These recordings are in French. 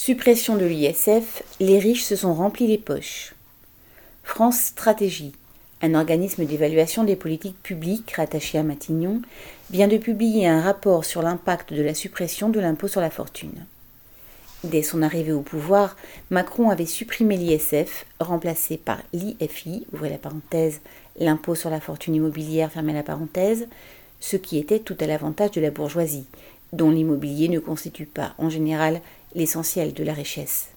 Suppression de l'ISF, les riches se sont remplis les poches. France Stratégie, un organisme d'évaluation des politiques publiques rattaché à Matignon, vient de publier un rapport sur l'impact de la suppression de l'impôt sur la fortune. Dès son arrivée au pouvoir, Macron avait supprimé l'ISF, remplacé par l'IFI, ouvrez la parenthèse, l'impôt sur la fortune immobilière, fermez la parenthèse, ce qui était tout à l'avantage de la bourgeoisie, dont l'immobilier ne constitue pas, en général, l'essentiel de la richesse.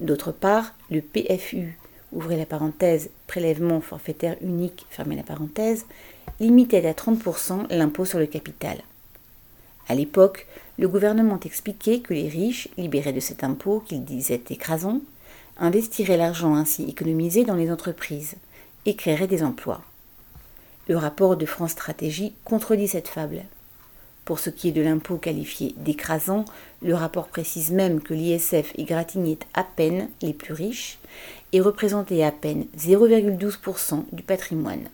D'autre part, le PFU, ouvrez la parenthèse, prélèvement forfaitaire unique, fermez la parenthèse, limitait à 30% l'impôt sur le capital. À l'époque, le gouvernement expliquait que les riches, libérés de cet impôt qu'il disait écrasant, investiraient l'argent ainsi économisé dans les entreprises et créeraient des emplois. Le rapport de France Stratégie contredit cette fable. Pour ce qui est de l'impôt qualifié d'écrasant, le rapport précise même que l'ISF égratignait à peine les plus riches et représentait à peine 0,12% du patrimoine,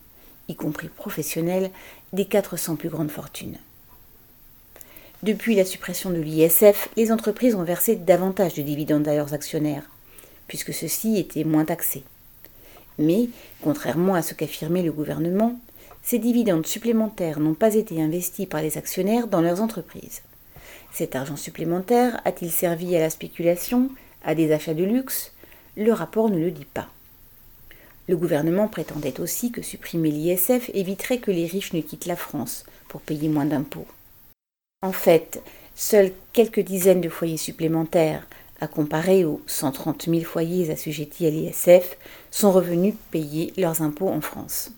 y compris professionnel, des 400 plus grandes fortunes. Depuis la suppression de l'ISF, les entreprises ont versé davantage de dividendes à leurs actionnaires, puisque ceux-ci étaient moins taxés. Mais, contrairement à ce qu'affirmait le gouvernement, ces dividendes supplémentaires n'ont pas été investis par les actionnaires dans leurs entreprises. Cet argent supplémentaire a-t-il servi à la spéculation, à des achats de luxe? Le rapport ne le dit pas. Le gouvernement prétendait aussi que supprimer l'ISF éviterait que les riches ne quittent la France pour payer moins d'impôts. En fait, seuls quelques dizaines de foyers supplémentaires, à comparer aux 130 000 foyers assujettis à l'ISF, sont revenus payer leurs impôts en France.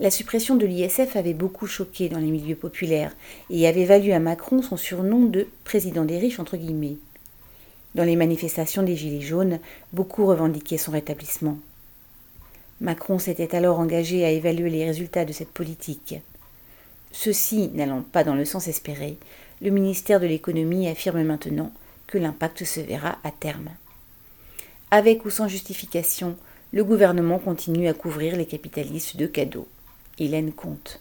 La suppression de l'ISF avait beaucoup choqué dans les milieux populaires et avait valu à Macron son surnom de président des riches entre guillemets. Dans les manifestations des Gilets jaunes, beaucoup revendiquaient son rétablissement. Macron s'était alors engagé à évaluer les résultats de cette politique. Ceci n'allant pas dans le sens espéré, le ministère de l'économie affirme maintenant que l'impact se verra à terme. Avec ou sans justification, le gouvernement continue à couvrir les capitalistes de cadeaux. Hélène Comte.